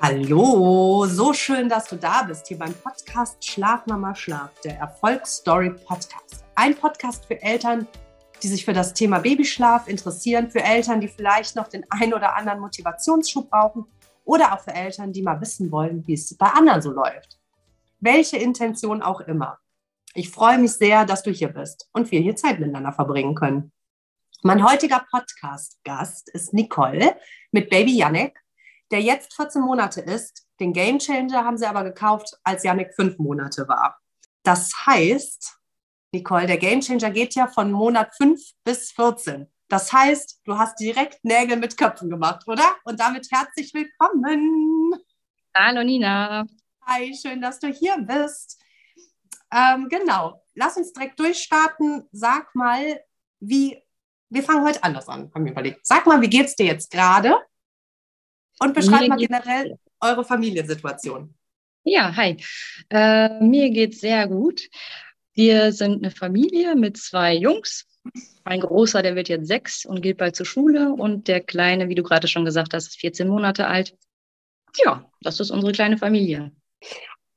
Hallo, so schön, dass du da bist hier beim Podcast Schlaf Mama Schlaf, der Erfolgsstory Podcast. Ein Podcast für Eltern, die sich für das Thema Babyschlaf interessieren, für Eltern, die vielleicht noch den ein oder anderen Motivationsschub brauchen oder auch für Eltern, die mal wissen wollen, wie es bei anderen so läuft. Welche Intention auch immer. Ich freue mich sehr, dass du hier bist und wir hier Zeit miteinander verbringen können. Mein heutiger Podcast-Gast ist Nicole mit Baby Yannick der jetzt 14 Monate ist. Den Game Changer haben sie aber gekauft, als Yannick fünf Monate war. Das heißt, Nicole, der Game Changer geht ja von Monat 5 bis 14. Das heißt, du hast direkt Nägel mit Köpfen gemacht, oder? Und damit herzlich willkommen. Hallo Nina. Hi, schön, dass du hier bist. Ähm, genau, lass uns direkt durchstarten. Sag mal, wie, wir fangen heute anders an, haben wir überlegt. Sag mal, wie geht's dir jetzt gerade? Und beschreibt mal generell eure Familiensituation. Ja, hi. Äh, mir geht's sehr gut. Wir sind eine Familie mit zwei Jungs. Mein Großer, der wird jetzt sechs und geht bald zur Schule. Und der Kleine, wie du gerade schon gesagt hast, ist 14 Monate alt. Ja, das ist unsere kleine Familie.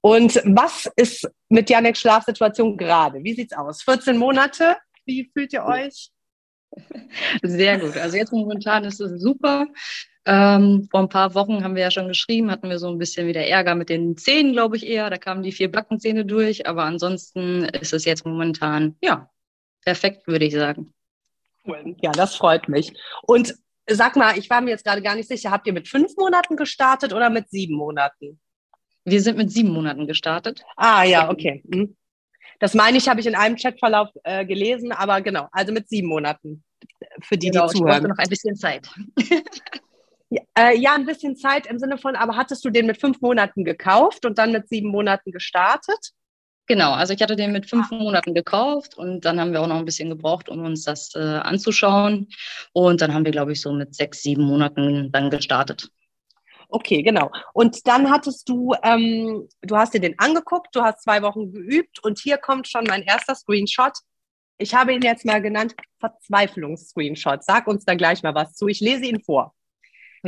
Und was ist mit Janeks Schlafsituation gerade? Wie sieht's aus? 14 Monate? Wie fühlt ihr euch? Sehr gut. Also jetzt momentan ist es super. Ähm, vor ein paar Wochen haben wir ja schon geschrieben, hatten wir so ein bisschen wieder Ärger mit den Zähnen, glaube ich eher. Da kamen die vier Backenzähne durch, aber ansonsten ist es jetzt momentan, ja, perfekt, würde ich sagen. Ja, das freut mich. Und sag mal, ich war mir jetzt gerade gar nicht sicher, habt ihr mit fünf Monaten gestartet oder mit sieben Monaten? Wir sind mit sieben Monaten gestartet. Ah, ja, okay. Hm. Das meine ich, habe ich in einem Chatverlauf äh, gelesen, aber genau, also mit sieben Monaten. Für die, genau, die zuhören. Ich noch ein bisschen Zeit. Äh, ja, ein bisschen Zeit im Sinne von, aber hattest du den mit fünf Monaten gekauft und dann mit sieben Monaten gestartet? Genau, also ich hatte den mit fünf Monaten gekauft und dann haben wir auch noch ein bisschen gebraucht, um uns das äh, anzuschauen. Und dann haben wir, glaube ich, so mit sechs, sieben Monaten dann gestartet. Okay, genau. Und dann hattest du, ähm, du hast dir den angeguckt, du hast zwei Wochen geübt und hier kommt schon mein erster Screenshot. Ich habe ihn jetzt mal genannt Verzweiflungs-Screenshot. Sag uns da gleich mal was zu. Ich lese ihn vor.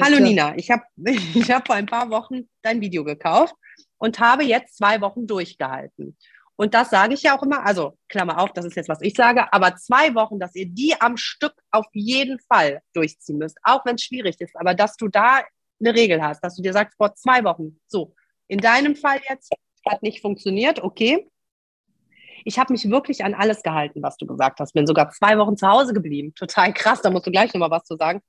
Hallo Nina, ich habe ich hab vor ein paar Wochen dein Video gekauft und habe jetzt zwei Wochen durchgehalten. Und das sage ich ja auch immer, also Klammer auf, das ist jetzt, was ich sage, aber zwei Wochen, dass ihr die am Stück auf jeden Fall durchziehen müsst, auch wenn es schwierig ist, aber dass du da eine Regel hast, dass du dir sagst, vor zwei Wochen, so, in deinem Fall jetzt hat nicht funktioniert, okay. Ich habe mich wirklich an alles gehalten, was du gesagt hast. Bin sogar zwei Wochen zu Hause geblieben. Total krass, da musst du gleich nochmal was zu sagen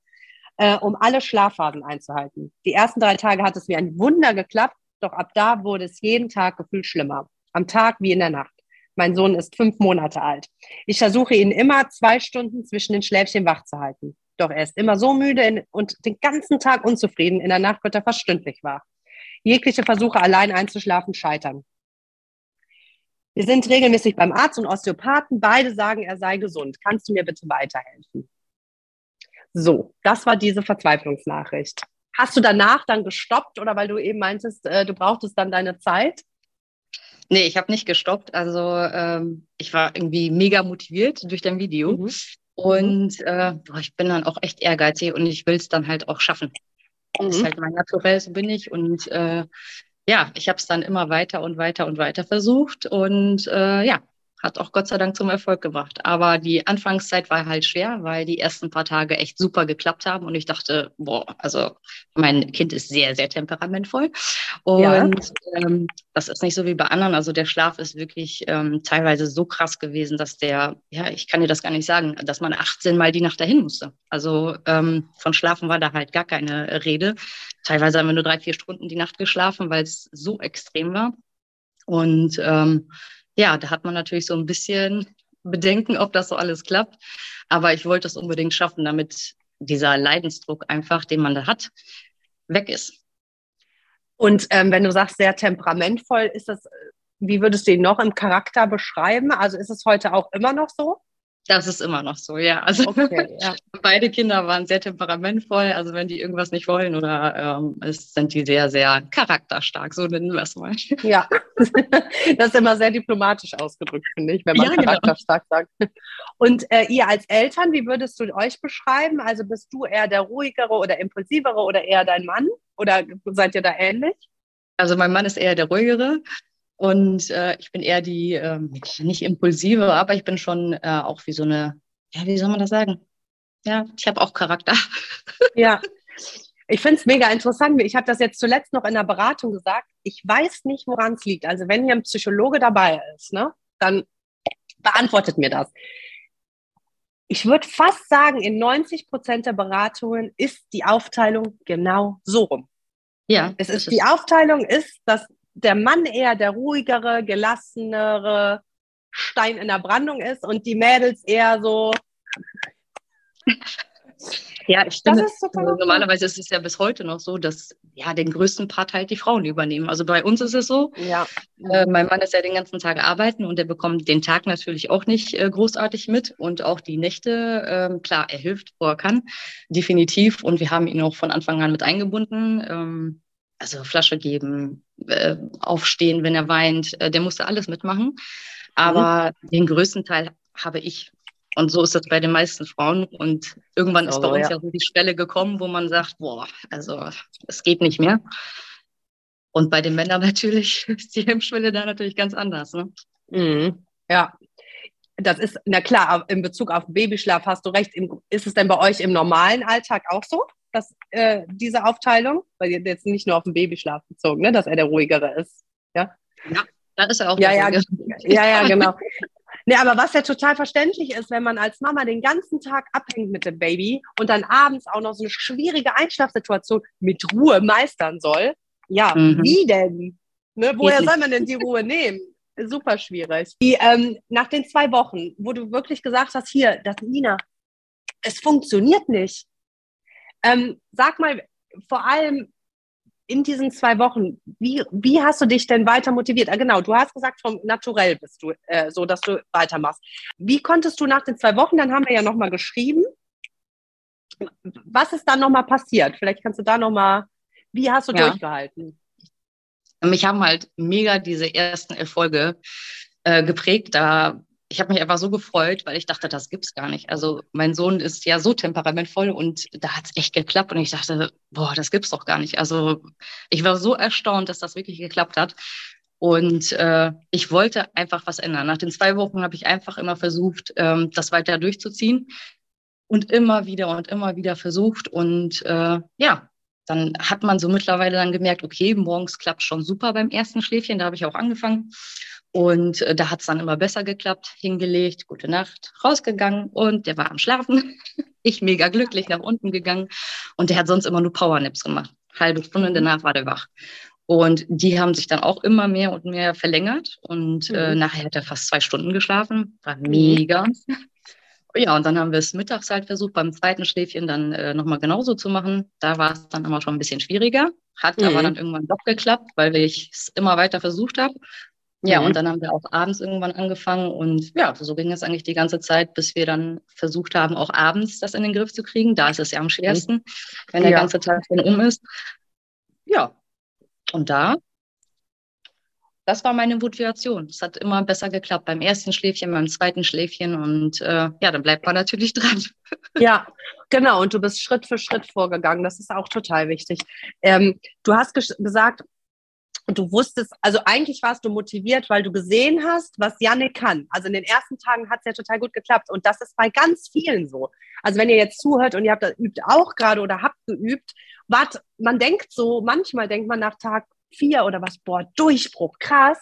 äh, um alle Schlafphasen einzuhalten. Die ersten drei Tage hat es wie ein Wunder geklappt, doch ab da wurde es jeden Tag gefühlt schlimmer. Am Tag wie in der Nacht. Mein Sohn ist fünf Monate alt. Ich versuche ihn immer zwei Stunden zwischen den Schläfchen wach zu halten. Doch er ist immer so müde und den ganzen Tag unzufrieden. In der Nacht wird er fast stündlich wach. Jegliche Versuche, allein einzuschlafen, scheitern. Wir sind regelmäßig beim Arzt und Osteopathen. Beide sagen, er sei gesund. Kannst du mir bitte weiterhelfen? So, das war diese Verzweiflungsnachricht. Hast du danach dann gestoppt oder weil du eben meintest, äh, du brauchtest dann deine Zeit? Nee, ich habe nicht gestoppt. Also ähm, ich war irgendwie mega motiviert durch dein Video. Mhm. Und äh, boah, ich bin dann auch echt ehrgeizig und ich will es dann halt auch schaffen. Mhm. Das ist halt mein Naturell, so bin ich. Und äh, ja, ich habe es dann immer weiter und weiter und weiter versucht. Und äh, ja, hat auch Gott sei Dank zum Erfolg gebracht. Aber die Anfangszeit war halt schwer, weil die ersten paar Tage echt super geklappt haben und ich dachte, boah, also mein Kind ist sehr, sehr temperamentvoll und ja. ähm, das ist nicht so wie bei anderen. Also der Schlaf ist wirklich ähm, teilweise so krass gewesen, dass der, ja, ich kann dir das gar nicht sagen, dass man 18 Mal die Nacht dahin musste. Also ähm, von Schlafen war da halt gar keine Rede. Teilweise haben wir nur drei, vier Stunden die Nacht geschlafen, weil es so extrem war. Und ähm, ja, da hat man natürlich so ein bisschen Bedenken, ob das so alles klappt. Aber ich wollte es unbedingt schaffen, damit dieser Leidensdruck einfach, den man da hat, weg ist. Und ähm, wenn du sagst, sehr temperamentvoll, ist das, wie würdest du ihn noch im Charakter beschreiben? Also ist es heute auch immer noch so? Das ist immer noch so, ja. Also okay, ja. beide Kinder waren sehr temperamentvoll. Also wenn die irgendwas nicht wollen oder ähm, es sind die sehr, sehr charakterstark, so nennen wir es mal. Ja, das ist immer sehr diplomatisch ausgedrückt, finde ich, wenn man ja, genau. charakterstark genau. sagt. Und äh, ihr als Eltern, wie würdest du euch beschreiben? Also bist du eher der ruhigere oder impulsivere oder eher dein Mann? Oder seid ihr da ähnlich? Also mein Mann ist eher der ruhigere und äh, ich bin eher die, äh, nicht impulsive, aber ich bin schon äh, auch wie so eine, ja, wie soll man das sagen? Ja, ich habe auch Charakter. Ja, ich finde es mega interessant. Ich habe das jetzt zuletzt noch in der Beratung gesagt. Ich weiß nicht, woran es liegt. Also wenn hier ein Psychologe dabei ist, ne, dann beantwortet mir das. Ich würde fast sagen, in 90 Prozent der Beratungen ist die Aufteilung genau so rum. Ja. Es ist, die Aufteilung ist, dass der Mann eher der ruhigere, gelassenere Stein in der Brandung ist und die Mädels eher so. Ja, ich stimme. Also normalerweise ist es ja bis heute noch so, dass ja den größten Part halt die Frauen übernehmen. Also bei uns ist es so. Ja. Äh, mein Mann ist ja den ganzen Tag arbeiten und er bekommt den Tag natürlich auch nicht äh, großartig mit und auch die Nächte. Äh, klar, er hilft, wo er kann, definitiv. Und wir haben ihn auch von Anfang an mit eingebunden. Ähm, also Flasche geben, äh, aufstehen, wenn er weint. Äh, der musste alles mitmachen. Aber mhm. den größten Teil habe ich und so ist das bei den meisten Frauen. Und irgendwann ist bei uns ja. ja so die Schwelle gekommen, wo man sagt, boah, also es geht nicht mehr. Und bei den Männern natürlich ist die Hemmschwelle da natürlich ganz anders. Ne? Mhm. Ja, das ist, na klar, in Bezug auf Babyschlaf hast du recht. Ist es denn bei euch im normalen Alltag auch so, dass äh, diese Aufteilung, weil jetzt nicht nur auf den Babyschlaf bezogen, ne, dass er der ruhigere ist? Ja, ja da ist er auch ja, ja, ja, ja, genau. Nee, aber was ja total verständlich ist, wenn man als Mama den ganzen Tag abhängt mit dem Baby und dann abends auch noch so eine schwierige Einschlafsituation mit Ruhe meistern soll. Ja, mhm. wie denn? Ne, woher soll man denn die Ruhe nehmen? Super schwierig. Die, ähm, nach den zwei Wochen, wo du wirklich gesagt hast, hier, das Nina, es funktioniert nicht. Ähm, sag mal, vor allem, in diesen zwei Wochen, wie, wie hast du dich denn weiter motiviert? Ah, genau, du hast gesagt, vom Naturell bist du äh, so, dass du weitermachst. Wie konntest du nach den zwei Wochen, dann haben wir ja nochmal geschrieben, was ist dann nochmal passiert? Vielleicht kannst du da nochmal, wie hast du ja. durchgehalten? Mich haben halt mega diese ersten Erfolge äh, geprägt. Da ich habe mich einfach so gefreut, weil ich dachte, das gibt's gar nicht. Also mein Sohn ist ja so temperamentvoll und da hat's echt geklappt und ich dachte, boah, das gibt's doch gar nicht. Also ich war so erstaunt, dass das wirklich geklappt hat. Und äh, ich wollte einfach was ändern. Nach den zwei Wochen habe ich einfach immer versucht, ähm, das weiter durchzuziehen und immer wieder und immer wieder versucht. Und äh, ja, dann hat man so mittlerweile dann gemerkt, okay, morgens klappt schon super beim ersten Schläfchen. Da habe ich auch angefangen. Und äh, da hat es dann immer besser geklappt, hingelegt, gute Nacht, rausgegangen und der war am Schlafen. ich mega glücklich nach unten gegangen und der hat sonst immer nur Powernaps gemacht. Halbe Stunde danach war der wach. Und die haben sich dann auch immer mehr und mehr verlängert und äh, mhm. äh, nachher hat er fast zwei Stunden geschlafen. War mhm. mega. Ja, und dann haben wir es mittags halt versucht, beim zweiten Schläfchen dann äh, nochmal genauso zu machen. Da war es dann immer schon ein bisschen schwieriger. Hat mhm. aber dann irgendwann doch geklappt, weil ich es immer weiter versucht habe. Ja, mhm. und dann haben wir auch abends irgendwann angefangen und ja, so ging es eigentlich die ganze Zeit, bis wir dann versucht haben, auch abends das in den Griff zu kriegen. Da ist es ja am schwersten, wenn der ja. ganze Tag schon um ist. Ja, und da, das war meine Motivation. Es hat immer besser geklappt beim ersten Schläfchen, beim zweiten Schläfchen und äh, ja, dann bleibt man natürlich dran. Ja, genau. Und du bist Schritt für Schritt vorgegangen. Das ist auch total wichtig. Ähm, du hast gesagt, und du wusstest, also eigentlich warst du motiviert, weil du gesehen hast, was Janik kann. Also in den ersten Tagen hat es ja total gut geklappt. Und das ist bei ganz vielen so. Also wenn ihr jetzt zuhört und ihr habt das übt auch gerade oder habt geübt, wart, man denkt so, manchmal denkt man nach Tag vier oder was, boah, Durchbruch, krass.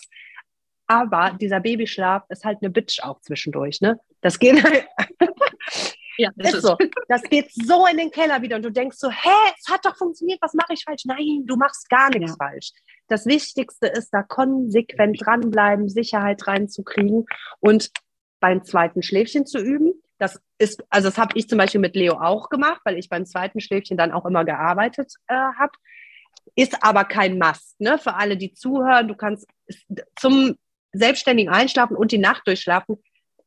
Aber dieser Babyschlaf ist halt eine Bitch auch zwischendurch, ne? Das geht halt. Ja, das ist, so. Das geht so in den Keller wieder und du denkst so, hä, es hat doch funktioniert, was mache ich falsch? Nein, du machst gar nichts ja. falsch. Das Wichtigste ist, da konsequent dranbleiben, Sicherheit reinzukriegen und beim zweiten Schläfchen zu üben. Das ist, also das habe ich zum Beispiel mit Leo auch gemacht, weil ich beim zweiten Schläfchen dann auch immer gearbeitet äh, habe. Ist aber kein Must, ne? Für alle, die zuhören, du kannst zum selbstständigen Einschlafen und die Nacht durchschlafen.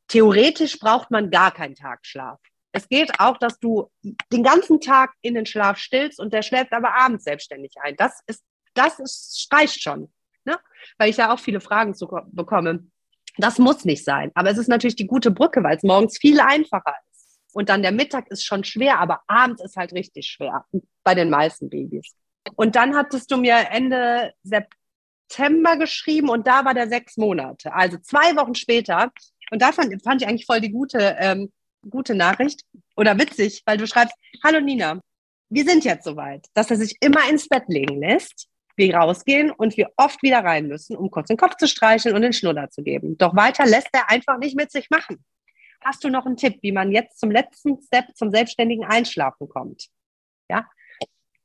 Theoretisch braucht man gar keinen Tagschlaf. Es geht auch, dass du den ganzen Tag in den Schlaf stillst und der schläft aber abends selbstständig ein. Das ist, das ist, reicht schon. Ne? Weil ich ja auch viele Fragen zu, bekomme. Das muss nicht sein. Aber es ist natürlich die gute Brücke, weil es morgens viel einfacher ist. Und dann der Mittag ist schon schwer, aber abends ist halt richtig schwer. Bei den meisten Babys. Und dann hattest du mir Ende September geschrieben und da war der sechs Monate. Also zwei Wochen später. Und da fand, fand ich eigentlich voll die gute, ähm, gute Nachricht oder witzig, weil du schreibst, hallo Nina, wir sind jetzt soweit, dass er sich immer ins Bett legen lässt, wir rausgehen und wir oft wieder rein müssen, um kurz den Kopf zu streicheln und den Schnuller zu geben. Doch weiter lässt er einfach nicht mit sich machen. Hast du noch einen Tipp, wie man jetzt zum letzten Step zum selbstständigen Einschlafen kommt? Ja,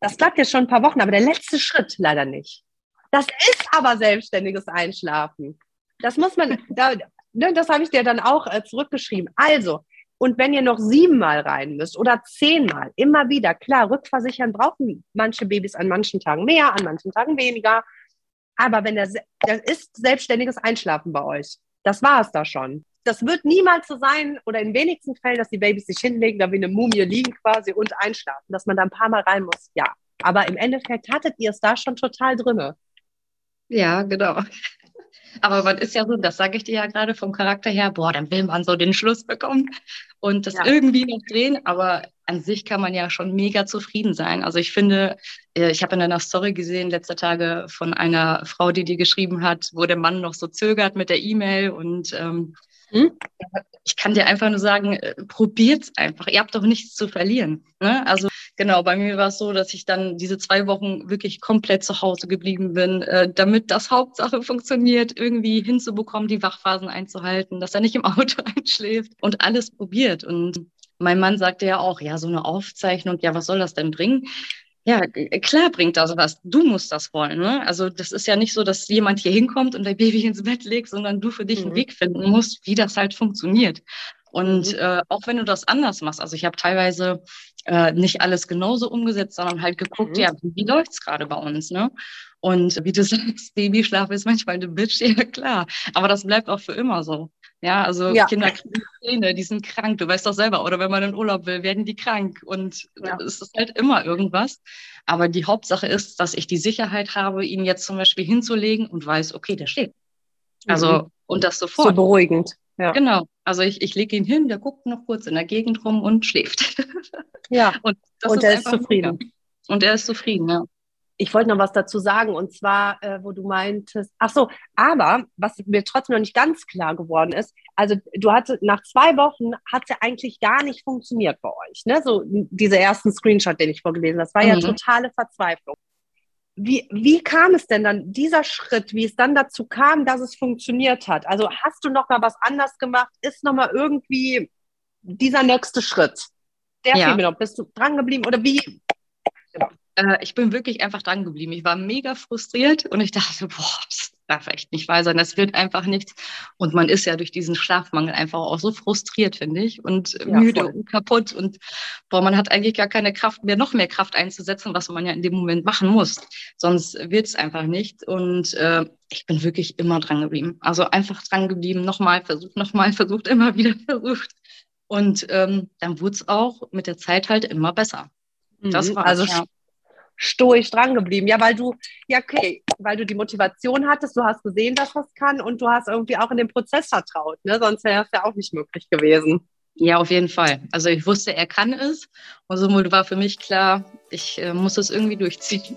das klappt jetzt schon ein paar Wochen, aber der letzte Schritt leider nicht. Das ist aber selbstständiges Einschlafen. Das muss man, da, ne, das habe ich dir dann auch äh, zurückgeschrieben. Also, und wenn ihr noch siebenmal rein müsst oder zehnmal, immer wieder, klar, rückversichern brauchen manche Babys an manchen Tagen mehr, an manchen Tagen weniger. Aber wenn der, das ist selbstständiges Einschlafen bei euch. Das war es da schon. Das wird niemals so sein oder in wenigsten Fällen, dass die Babys sich hinlegen, da wie eine Mumie liegen quasi und einschlafen, dass man da ein paar Mal rein muss. Ja. Aber im Endeffekt hattet ihr es da schon total drinne. Ja, genau. Aber man ist ja so, das sage ich dir ja gerade vom Charakter her, boah, dann will man so den Schluss bekommen und das ja. irgendwie noch drehen. Aber an sich kann man ja schon mega zufrieden sein. Also ich finde, äh, ich habe in einer Story gesehen, letzter Tage von einer Frau, die dir geschrieben hat, wo der Mann noch so zögert mit der E-Mail und ähm, hm? Ich kann dir einfach nur sagen, äh, probiert's einfach. Ihr habt doch nichts zu verlieren. Ne? Also genau, bei mir war es so, dass ich dann diese zwei Wochen wirklich komplett zu Hause geblieben bin, äh, damit das Hauptsache funktioniert, irgendwie hinzubekommen, die Wachphasen einzuhalten, dass er nicht im Auto einschläft und alles probiert. Und mein Mann sagte ja auch, ja, so eine Aufzeichnung, ja, was soll das denn bringen? Ja, klar bringt das was. Du musst das wollen. Ne? Also das ist ja nicht so, dass jemand hier hinkommt und dein Baby ins Bett legt, sondern du für dich mhm. einen Weg finden musst, wie das halt funktioniert. Und mhm. äh, auch wenn du das anders machst, also ich habe teilweise äh, nicht alles genauso umgesetzt, sondern halt geguckt, mhm. ja, wie läuft's gerade bei uns, ne? Und wie du sagst, Babyschlaf ist manchmal eine Bitch, ja klar. Aber das bleibt auch für immer so. Ja, also ja. Kinder kriegen Zähne, die sind krank. Du weißt doch selber, oder wenn man in Urlaub will, werden die krank. Und ja. es ist halt immer irgendwas. Aber die Hauptsache ist, dass ich die Sicherheit habe, ihn jetzt zum Beispiel hinzulegen und weiß, okay, der steht. Also, mhm. und das sofort. So beruhigend. Ja. Genau. Also ich, ich lege ihn hin, der guckt noch kurz in der Gegend rum und schläft. Ja. und, und er ist zufrieden. Mega. Und er ist zufrieden, ja ich wollte noch was dazu sagen und zwar, äh, wo du meintest, ach so, aber was mir trotzdem noch nicht ganz klar geworden ist, also du hattest nach zwei Wochen hat es ja eigentlich gar nicht funktioniert bei euch, ne? So dieser ersten Screenshot, den ich vorgelesen habe, das war mhm. ja totale Verzweiflung. Wie, wie kam es denn dann, dieser Schritt, wie es dann dazu kam, dass es funktioniert hat? Also hast du noch mal was anders gemacht? Ist noch mal irgendwie dieser nächste Schritt? Der ja. fehlt mir noch. Bist du dran geblieben oder wie? Genau äh, ich bin wirklich einfach dran geblieben. Ich war mega frustriert und ich dachte, boah, das darf echt nicht wahr sein. Das wird einfach nichts. Und man ist ja durch diesen Schlafmangel einfach auch so frustriert, finde ich, und ja, müde voll. und kaputt. Und boah, man hat eigentlich gar keine Kraft mehr, noch mehr Kraft einzusetzen, was man ja in dem Moment machen muss. Sonst wird es einfach nicht. Und äh, ich bin wirklich immer dran geblieben. Also einfach dran geblieben, nochmal versucht, nochmal versucht, immer wieder versucht. Und ähm, dann wurde es auch mit der Zeit halt immer besser. Das mhm. war also ja stoisch dran geblieben? Ja, weil du, ja, okay, weil du die Motivation hattest, du hast gesehen, dass das kann und du hast irgendwie auch in den Prozess vertraut, ne? Sonst wäre es ja auch nicht möglich gewesen. Ja, auf jeden Fall. Also ich wusste, er kann es und somit war für mich klar, ich äh, muss es irgendwie durchziehen.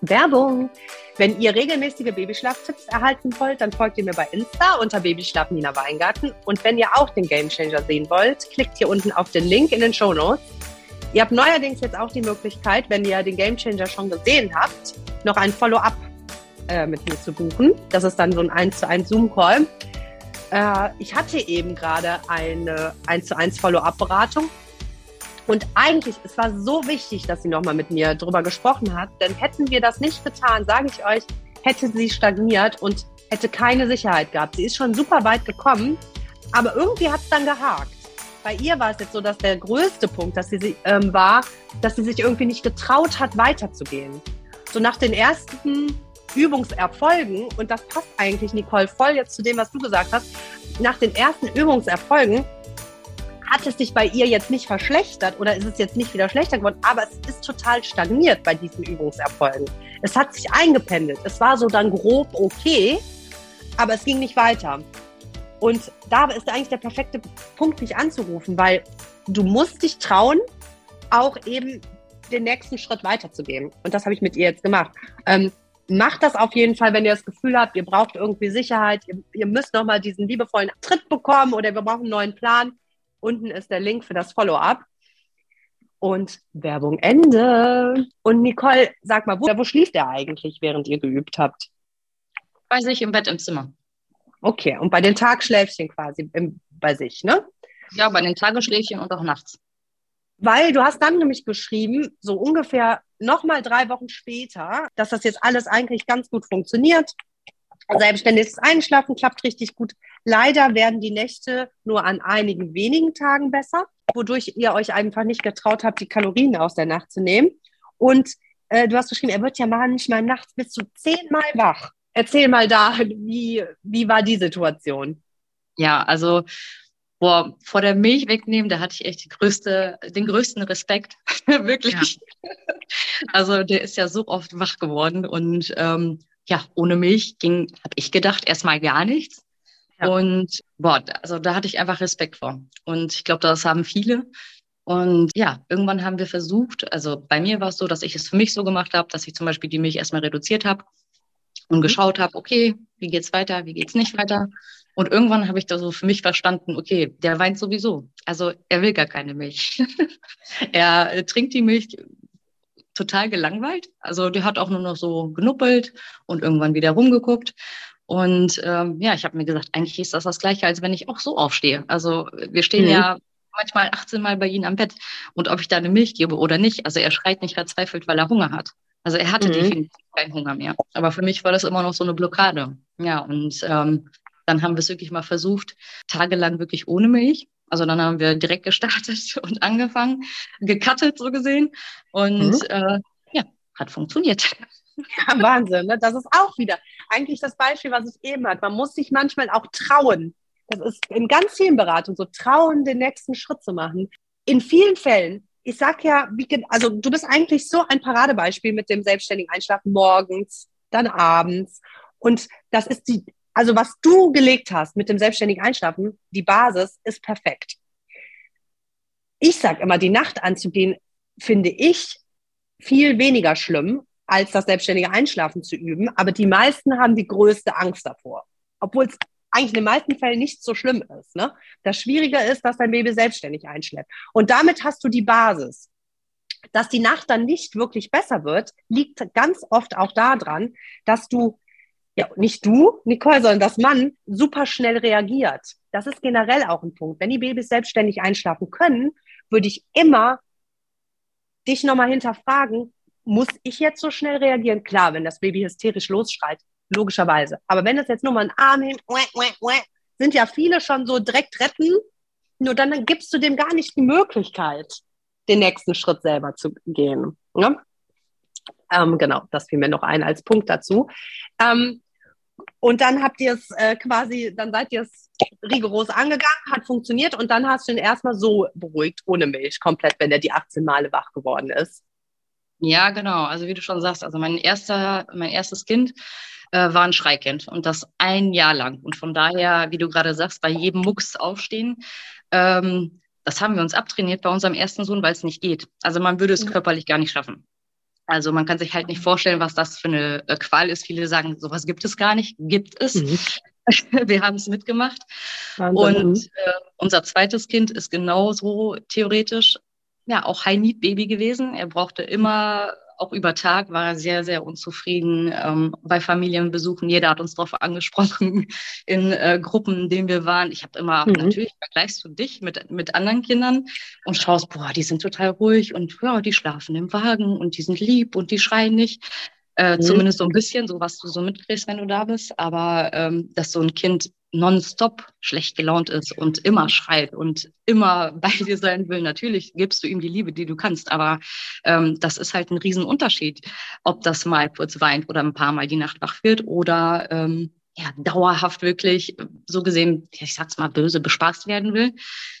Werbung. Wenn ihr regelmäßige Babyschlaftipps erhalten wollt, dann folgt ihr mir bei Insta unter Babyschlaf Nina Weingarten. Und wenn ihr auch den Gamechanger sehen wollt, klickt hier unten auf den Link in den Show Notes. Ihr habt neuerdings jetzt auch die Möglichkeit, wenn ihr den Gamechanger schon gesehen habt, noch ein Follow-up äh, mit mir zu buchen. Das ist dann so ein 1 zu 1 Zoom-Call. Äh, ich hatte eben gerade eine 1 zu 1 Follow-up-Beratung. Und eigentlich, es war so wichtig, dass sie nochmal mit mir drüber gesprochen hat, denn hätten wir das nicht getan, sage ich euch, hätte sie stagniert und hätte keine Sicherheit gehabt. Sie ist schon super weit gekommen, aber irgendwie hat es dann gehakt bei ihr war es jetzt so, dass der größte Punkt, dass sie ähm, war, dass sie sich irgendwie nicht getraut hat, weiterzugehen. So nach den ersten Übungserfolgen, und das passt eigentlich, Nicole, voll jetzt zu dem, was du gesagt hast, nach den ersten Übungserfolgen hat es sich bei ihr jetzt nicht verschlechtert oder ist es jetzt nicht wieder schlechter geworden, aber es ist total stagniert bei diesen Übungserfolgen. Es hat sich eingependelt. Es war so dann grob okay, aber es ging nicht weiter. Und da ist eigentlich der perfekte Punkt, mich anzurufen, weil du musst dich trauen, auch eben den nächsten Schritt weiterzugehen. Und das habe ich mit ihr jetzt gemacht. Ähm, macht das auf jeden Fall, wenn ihr das Gefühl habt, ihr braucht irgendwie Sicherheit, ihr, ihr müsst nochmal diesen liebevollen Tritt bekommen oder wir brauchen einen neuen Plan. Unten ist der Link für das Follow-up. Und Werbung Ende. Und Nicole, sag mal, wo, wo schlief der eigentlich, während ihr geübt habt? Bei sich im Bett im Zimmer. Okay, und bei den Tagschläfchen quasi im, bei sich, ne? Ja, bei den Tagesschläfchen und auch nachts. Weil du hast dann nämlich geschrieben, so ungefähr nochmal drei Wochen später, dass das jetzt alles eigentlich ganz gut funktioniert. Selbstständiges Einschlafen klappt richtig gut. Leider werden die Nächte nur an einigen wenigen Tagen besser, wodurch ihr euch einfach nicht getraut habt, die Kalorien aus der Nacht zu nehmen. Und äh, du hast geschrieben, er wird ja manchmal nachts bis zu zehnmal wach. Erzähl mal da, wie, wie war die Situation? Ja, also boah, vor der Milch wegnehmen, da hatte ich echt die größte, den größten Respekt. Wirklich. Ja. Also der ist ja so oft wach geworden und ähm, ja, ohne Milch ging, habe ich gedacht, erstmal gar nichts. Ja. Und boah, also da hatte ich einfach Respekt vor. Und ich glaube, das haben viele. Und ja, irgendwann haben wir versucht, also bei mir war es so, dass ich es für mich so gemacht habe, dass ich zum Beispiel die Milch erstmal reduziert habe und mhm. geschaut habe, okay, wie geht's weiter, wie geht's nicht weiter. Und irgendwann habe ich da so für mich verstanden, okay, der weint sowieso. Also er will gar keine Milch. er trinkt die Milch total gelangweilt. Also der hat auch nur noch so genuppelt und irgendwann wieder rumgeguckt. Und ähm, ja, ich habe mir gesagt, eigentlich ist das das Gleiche, als wenn ich auch so aufstehe. Also wir stehen mhm. ja manchmal 18 Mal bei ihm am Bett. Und ob ich da eine Milch gebe oder nicht, also er schreit nicht verzweifelt, weil er Hunger hat. Also er hatte mhm. definitiv keinen Hunger mehr. Aber für mich war das immer noch so eine Blockade. Ja, und ähm, dann haben wir es wirklich mal versucht, tagelang wirklich ohne Milch. Also dann haben wir direkt gestartet und angefangen, gecuttet so gesehen. Und mhm. äh, ja, hat funktioniert. Ja, Wahnsinn. Ne? Das ist auch wieder eigentlich das Beispiel, was ich eben hatte. Man muss sich manchmal auch trauen. Das ist in ganz vielen Beratungen so, trauen, den nächsten Schritt zu machen. In vielen Fällen, ich sag ja, wie, also du bist eigentlich so ein Paradebeispiel mit dem selbstständigen Einschlafen morgens, dann abends. Und das ist die also was du gelegt hast mit dem selbstständigen Einschlafen, die Basis ist perfekt. Ich sage immer, die Nacht anzugehen, finde ich viel weniger schlimm, als das selbstständige Einschlafen zu üben. Aber die meisten haben die größte Angst davor. Obwohl es eigentlich in den meisten Fällen nicht so schlimm ist. Ne? Das Schwierige ist, dass dein Baby selbstständig einschläft. Und damit hast du die Basis. Dass die Nacht dann nicht wirklich besser wird, liegt ganz oft auch daran, dass du ja, nicht du, Nicole, sondern das Mann super schnell reagiert. Das ist generell auch ein Punkt. Wenn die Babys selbstständig einschlafen können, würde ich immer dich nochmal hinterfragen, muss ich jetzt so schnell reagieren? Klar, wenn das Baby hysterisch losschreit, logischerweise. Aber wenn es jetzt nur mal einen Arm hin, sind ja viele schon so direkt retten, nur dann gibst du dem gar nicht die Möglichkeit, den nächsten Schritt selber zu gehen. Ne? Ähm, genau, das fiel mir noch ein als Punkt dazu. Ähm, und dann habt ihr es äh, quasi, dann seid ihr es rigoros angegangen, hat funktioniert und dann hast du ihn erstmal so beruhigt, ohne Milch, komplett, wenn er die 18 Male wach geworden ist. Ja, genau. Also wie du schon sagst, also mein erster, mein erstes Kind äh, war ein Schreikind und das ein Jahr lang. Und von daher, wie du gerade sagst, bei jedem Mucks aufstehen, ähm, das haben wir uns abtrainiert bei unserem ersten Sohn, weil es nicht geht. Also man würde es mhm. körperlich gar nicht schaffen. Also man kann sich halt nicht vorstellen, was das für eine äh, Qual ist. Viele sagen, sowas gibt es gar nicht. Gibt es. Mhm. Wir haben es mitgemacht. Wahnsinn. Und äh, unser zweites Kind ist genauso theoretisch ja auch High-Need-Baby gewesen. Er brauchte immer auch über Tag war er sehr, sehr unzufrieden ähm, bei Familienbesuchen. Jeder hat uns darauf angesprochen in äh, Gruppen, in denen wir waren. Ich habe immer, mhm. natürlich vergleichst du dich mit, mit anderen Kindern und schaust, boah, die sind total ruhig und ja, die schlafen im Wagen und die sind lieb und die schreien nicht. Äh, mhm. Zumindest so ein bisschen, so was du so mitkriegst, wenn du da bist. Aber ähm, dass so ein Kind nonstop schlecht gelaunt ist und immer schreit und immer bei dir sein will. Natürlich gibst du ihm die Liebe, die du kannst, aber ähm, das ist halt ein Riesenunterschied, ob das mal kurz weint oder ein paar Mal die Nacht wach wird oder ähm, ja, dauerhaft wirklich so gesehen, ich sag's mal böse, bespaßt werden will.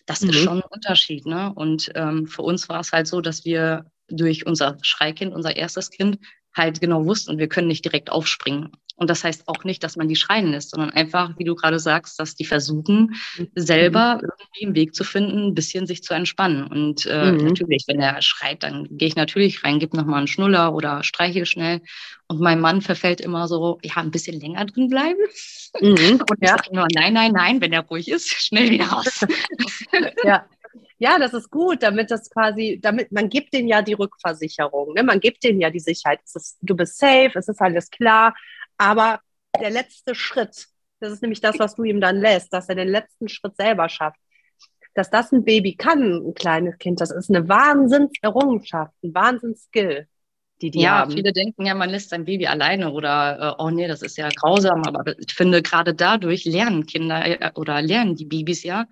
Das mhm. ist schon ein Unterschied. Ne? Und ähm, für uns war es halt so, dass wir durch unser Schreikind, unser erstes Kind, halt genau wussten, wir können nicht direkt aufspringen. Und das heißt auch nicht, dass man die schreien lässt, sondern einfach, wie du gerade sagst, dass die versuchen, mhm. selber irgendwie einen Weg zu finden, ein bisschen sich zu entspannen. Und äh, mhm. natürlich, wenn er schreit, dann gehe ich natürlich rein, gebe nochmal einen Schnuller oder streiche schnell. Und mein Mann verfällt immer so, ja, ein bisschen länger drin bleiben. Mhm. Und ich sage immer, nein, nein, nein, wenn er ruhig ist, schnell wieder raus. ja. Ja, das ist gut, damit das quasi, damit man gibt denen ja die Rückversicherung, ne? man gibt denen ja die Sicherheit. Es ist, du bist safe, es ist alles klar, aber der letzte Schritt, das ist nämlich das, was du ihm dann lässt, dass er den letzten Schritt selber schafft. Dass das ein Baby kann, ein kleines Kind, das ist eine Wahnsinnserrungenschaft, ein Wahnsinnsskill. Die die ja, haben. viele denken ja, man lässt sein Baby alleine oder äh, oh nee, das ist ja grausam. Aber ich finde, gerade dadurch lernen Kinder äh, oder lernen die Babys ja,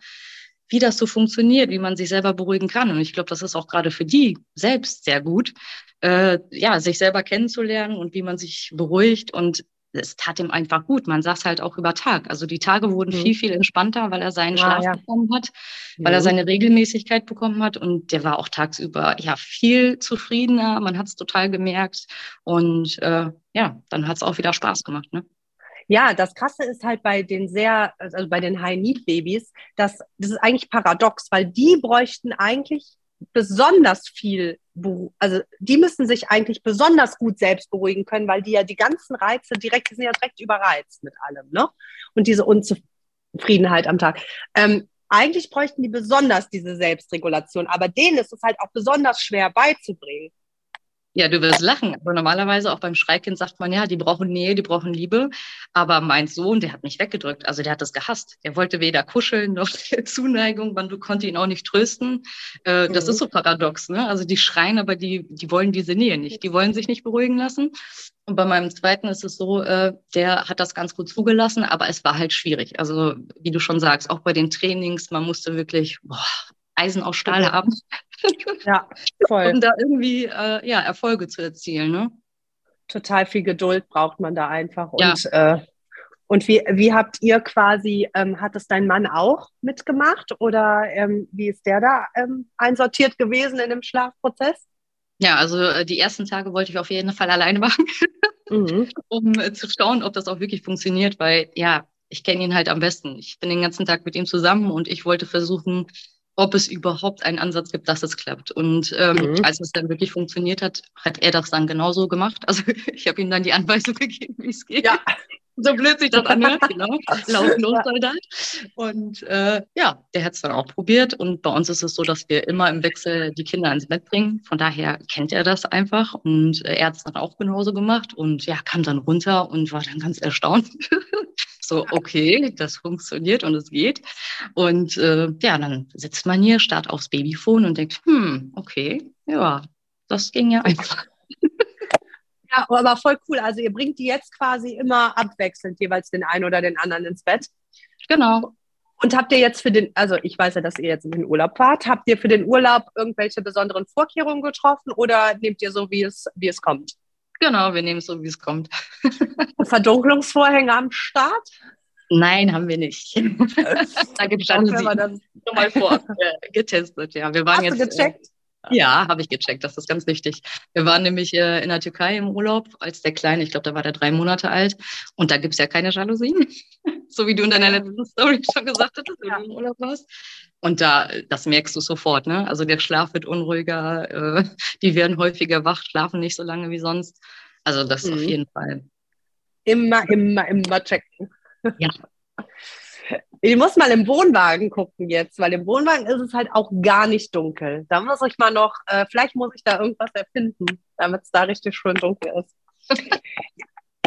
wie das so funktioniert, wie man sich selber beruhigen kann. Und ich glaube, das ist auch gerade für die selbst sehr gut, äh, ja, sich selber kennenzulernen und wie man sich beruhigt. Und es tat ihm einfach gut. Man saß halt auch über Tag. Also die Tage wurden mhm. viel, viel entspannter, weil er seinen Schlaf ja. bekommen hat, weil mhm. er seine Regelmäßigkeit bekommen hat. Und der war auch tagsüber ja viel zufriedener. Man hat es total gemerkt. Und äh, ja, dann hat es auch wieder Spaß gemacht. Ne? Ja, das Krasse ist halt bei den sehr, also bei den High-Need-Babys, dass das ist eigentlich paradox, weil die bräuchten eigentlich besonders viel, also die müssen sich eigentlich besonders gut selbst beruhigen können, weil die ja die ganzen Reize direkt, die sind ja direkt überreizt mit allem, ne? Und diese Unzufriedenheit am Tag. Ähm, eigentlich bräuchten die besonders diese Selbstregulation, aber denen ist es halt auch besonders schwer beizubringen. Ja, du wirst lachen. Aber normalerweise auch beim Schreikind sagt man ja, die brauchen Nähe, die brauchen Liebe. Aber mein Sohn, der hat mich weggedrückt. Also der hat das gehasst. Der wollte weder kuscheln noch Zuneigung. Man konnte ihn auch nicht trösten. Äh, das mhm. ist so paradox. Ne? Also die schreien, aber die, die wollen diese Nähe nicht. Die wollen sich nicht beruhigen lassen. Und bei meinem zweiten ist es so, äh, der hat das ganz gut zugelassen, aber es war halt schwierig. Also wie du schon sagst, auch bei den Trainings, man musste wirklich boah, Eisen aus Stahl haben. Ja, voll. um da irgendwie äh, ja, Erfolge zu erzielen. Ne? Total viel Geduld braucht man da einfach. Ja. Und, äh, und wie, wie habt ihr quasi, ähm, hat es dein Mann auch mitgemacht oder ähm, wie ist der da ähm, einsortiert gewesen in dem Schlafprozess? Ja, also äh, die ersten Tage wollte ich auf jeden Fall alleine machen, mhm. um äh, zu schauen, ob das auch wirklich funktioniert, weil ja, ich kenne ihn halt am besten. Ich bin den ganzen Tag mit ihm zusammen und ich wollte versuchen, ob es überhaupt einen Ansatz gibt, dass es klappt. Und ähm, mhm. als es dann wirklich funktioniert hat, hat er das dann genauso gemacht. Also ich habe ihm dann die Anweisung gegeben, wie es geht. Ja. So blöd sich das anhört, genau. Lauf los, Soldat. Und äh, ja, der hat es dann auch probiert. Und bei uns ist es so, dass wir immer im Wechsel die Kinder ins Bett bringen. Von daher kennt er das einfach. Und äh, er hat es dann auch genauso gemacht. Und ja, kam dann runter und war dann ganz erstaunt. So, okay, das funktioniert und es geht. Und äh, ja, dann sitzt man hier, starrt aufs Babyphone und denkt, hm, okay, ja, das ging ja einfach. Ja, aber voll cool. Also ihr bringt die jetzt quasi immer abwechselnd jeweils den einen oder den anderen ins Bett. Genau. Und habt ihr jetzt für den, also ich weiß ja, dass ihr jetzt in den Urlaub fahrt, habt ihr für den Urlaub irgendwelche besonderen Vorkehrungen getroffen oder nehmt ihr so, wie es, wie es kommt? Genau, wir nehmen es so, wie es kommt. Verdunklungsvorhänge am Start? Nein, haben wir nicht. da gibt es schon mal vor äh, getestet. Ja, wir waren Hast jetzt. Du gecheckt? Ja, habe ich gecheckt. Das ist ganz wichtig. Wir waren nämlich äh, in der Türkei im Urlaub, als der Kleine, ich glaube, da war der drei Monate alt. Und da gibt es ja keine Jalousien. so wie du in deiner letzten Story schon gesagt hattest, wenn ja. du im Urlaub warst. Und da, das merkst du sofort, ne? Also der Schlaf wird unruhiger, äh, die werden häufiger wach, schlafen nicht so lange wie sonst. Also das mhm. auf jeden Fall. Immer, immer, immer checken. Ja. Ich muss mal im Wohnwagen gucken jetzt, weil im Wohnwagen ist es halt auch gar nicht dunkel. Da muss ich mal noch, äh, vielleicht muss ich da irgendwas erfinden, damit es da richtig schön dunkel ist.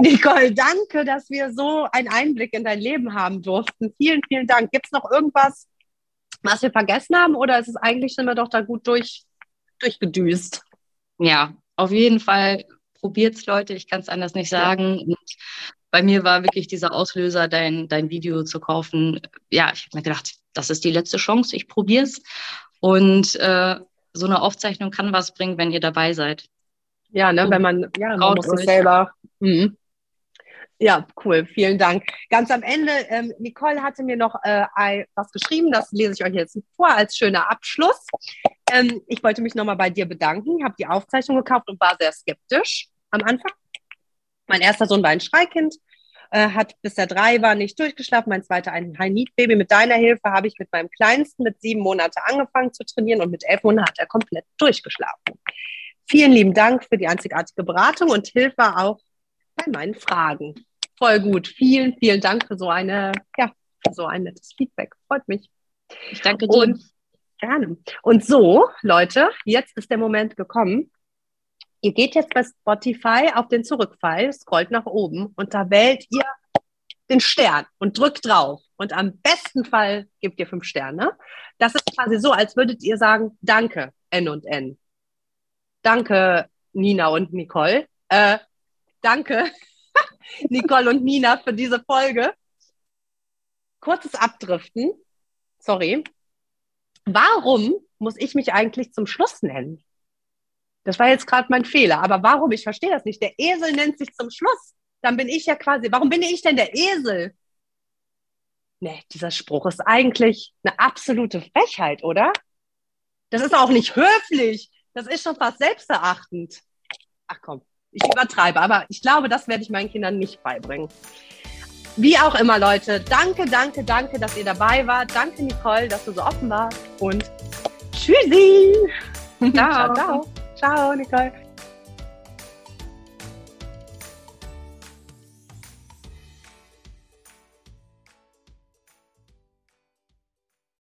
Nicole, danke, dass wir so einen Einblick in dein Leben haben durften. Vielen, vielen Dank. Gibt es noch irgendwas, was wir vergessen haben oder ist es eigentlich sind wir doch da gut durch, durchgedüst? Ja, auf jeden Fall probiert's, Leute. Ich kann es anders nicht sagen. Und bei mir war wirklich dieser Auslöser, dein, dein Video zu kaufen. Ja, ich habe mir gedacht, das ist die letzte Chance. Ich probiere es. Und äh, so eine Aufzeichnung kann was bringen, wenn ihr dabei seid. Ja, ne, wenn man, ja, man muss es selber. Mhm. Ja, cool, vielen Dank. Ganz am Ende, ähm, Nicole hatte mir noch äh, was geschrieben, das lese ich euch jetzt vor als schöner Abschluss. Ähm, ich wollte mich nochmal bei dir bedanken, habe die Aufzeichnung gekauft und war sehr skeptisch am Anfang. Mein erster Sohn war ein Schreikind. äh, hat bis er drei war nicht durchgeschlafen. Mein zweiter ein High-Need-Baby. Mit deiner Hilfe habe ich mit meinem Kleinsten mit sieben Monaten angefangen zu trainieren und mit elf Monaten hat er komplett durchgeschlafen. Vielen lieben Dank für die einzigartige Beratung und Hilfe auch bei meinen Fragen. Voll gut. Vielen, vielen Dank für so eine, ja, für so ein nettes Feedback. Freut mich. Ich danke dir. Und gerne. Und so, Leute, jetzt ist der Moment gekommen. Ihr geht jetzt bei Spotify auf den Zurückfall, scrollt nach oben und da wählt ihr den Stern und drückt drauf. Und am besten Fall gebt ihr fünf Sterne. Das ist quasi so, als würdet ihr sagen, danke, N und N. Danke, Nina und Nicole. Äh, danke, Nicole und Nina, für diese Folge. Kurzes Abdriften. Sorry. Warum muss ich mich eigentlich zum Schluss nennen? Das war jetzt gerade mein Fehler. Aber warum? Ich verstehe das nicht. Der Esel nennt sich zum Schluss. Dann bin ich ja quasi. Warum bin ich denn der Esel? Nee, dieser Spruch ist eigentlich eine absolute Frechheit, oder? Das ist auch nicht höflich. Das ist schon fast selbsterachtend. Ach komm, ich übertreibe. Aber ich glaube, das werde ich meinen Kindern nicht beibringen. Wie auch immer, Leute. Danke, danke, danke, dass ihr dabei wart. Danke, Nicole, dass du so offen warst. Und tschüssi. Ciao, ciao. ciao. Ciao, Nicole.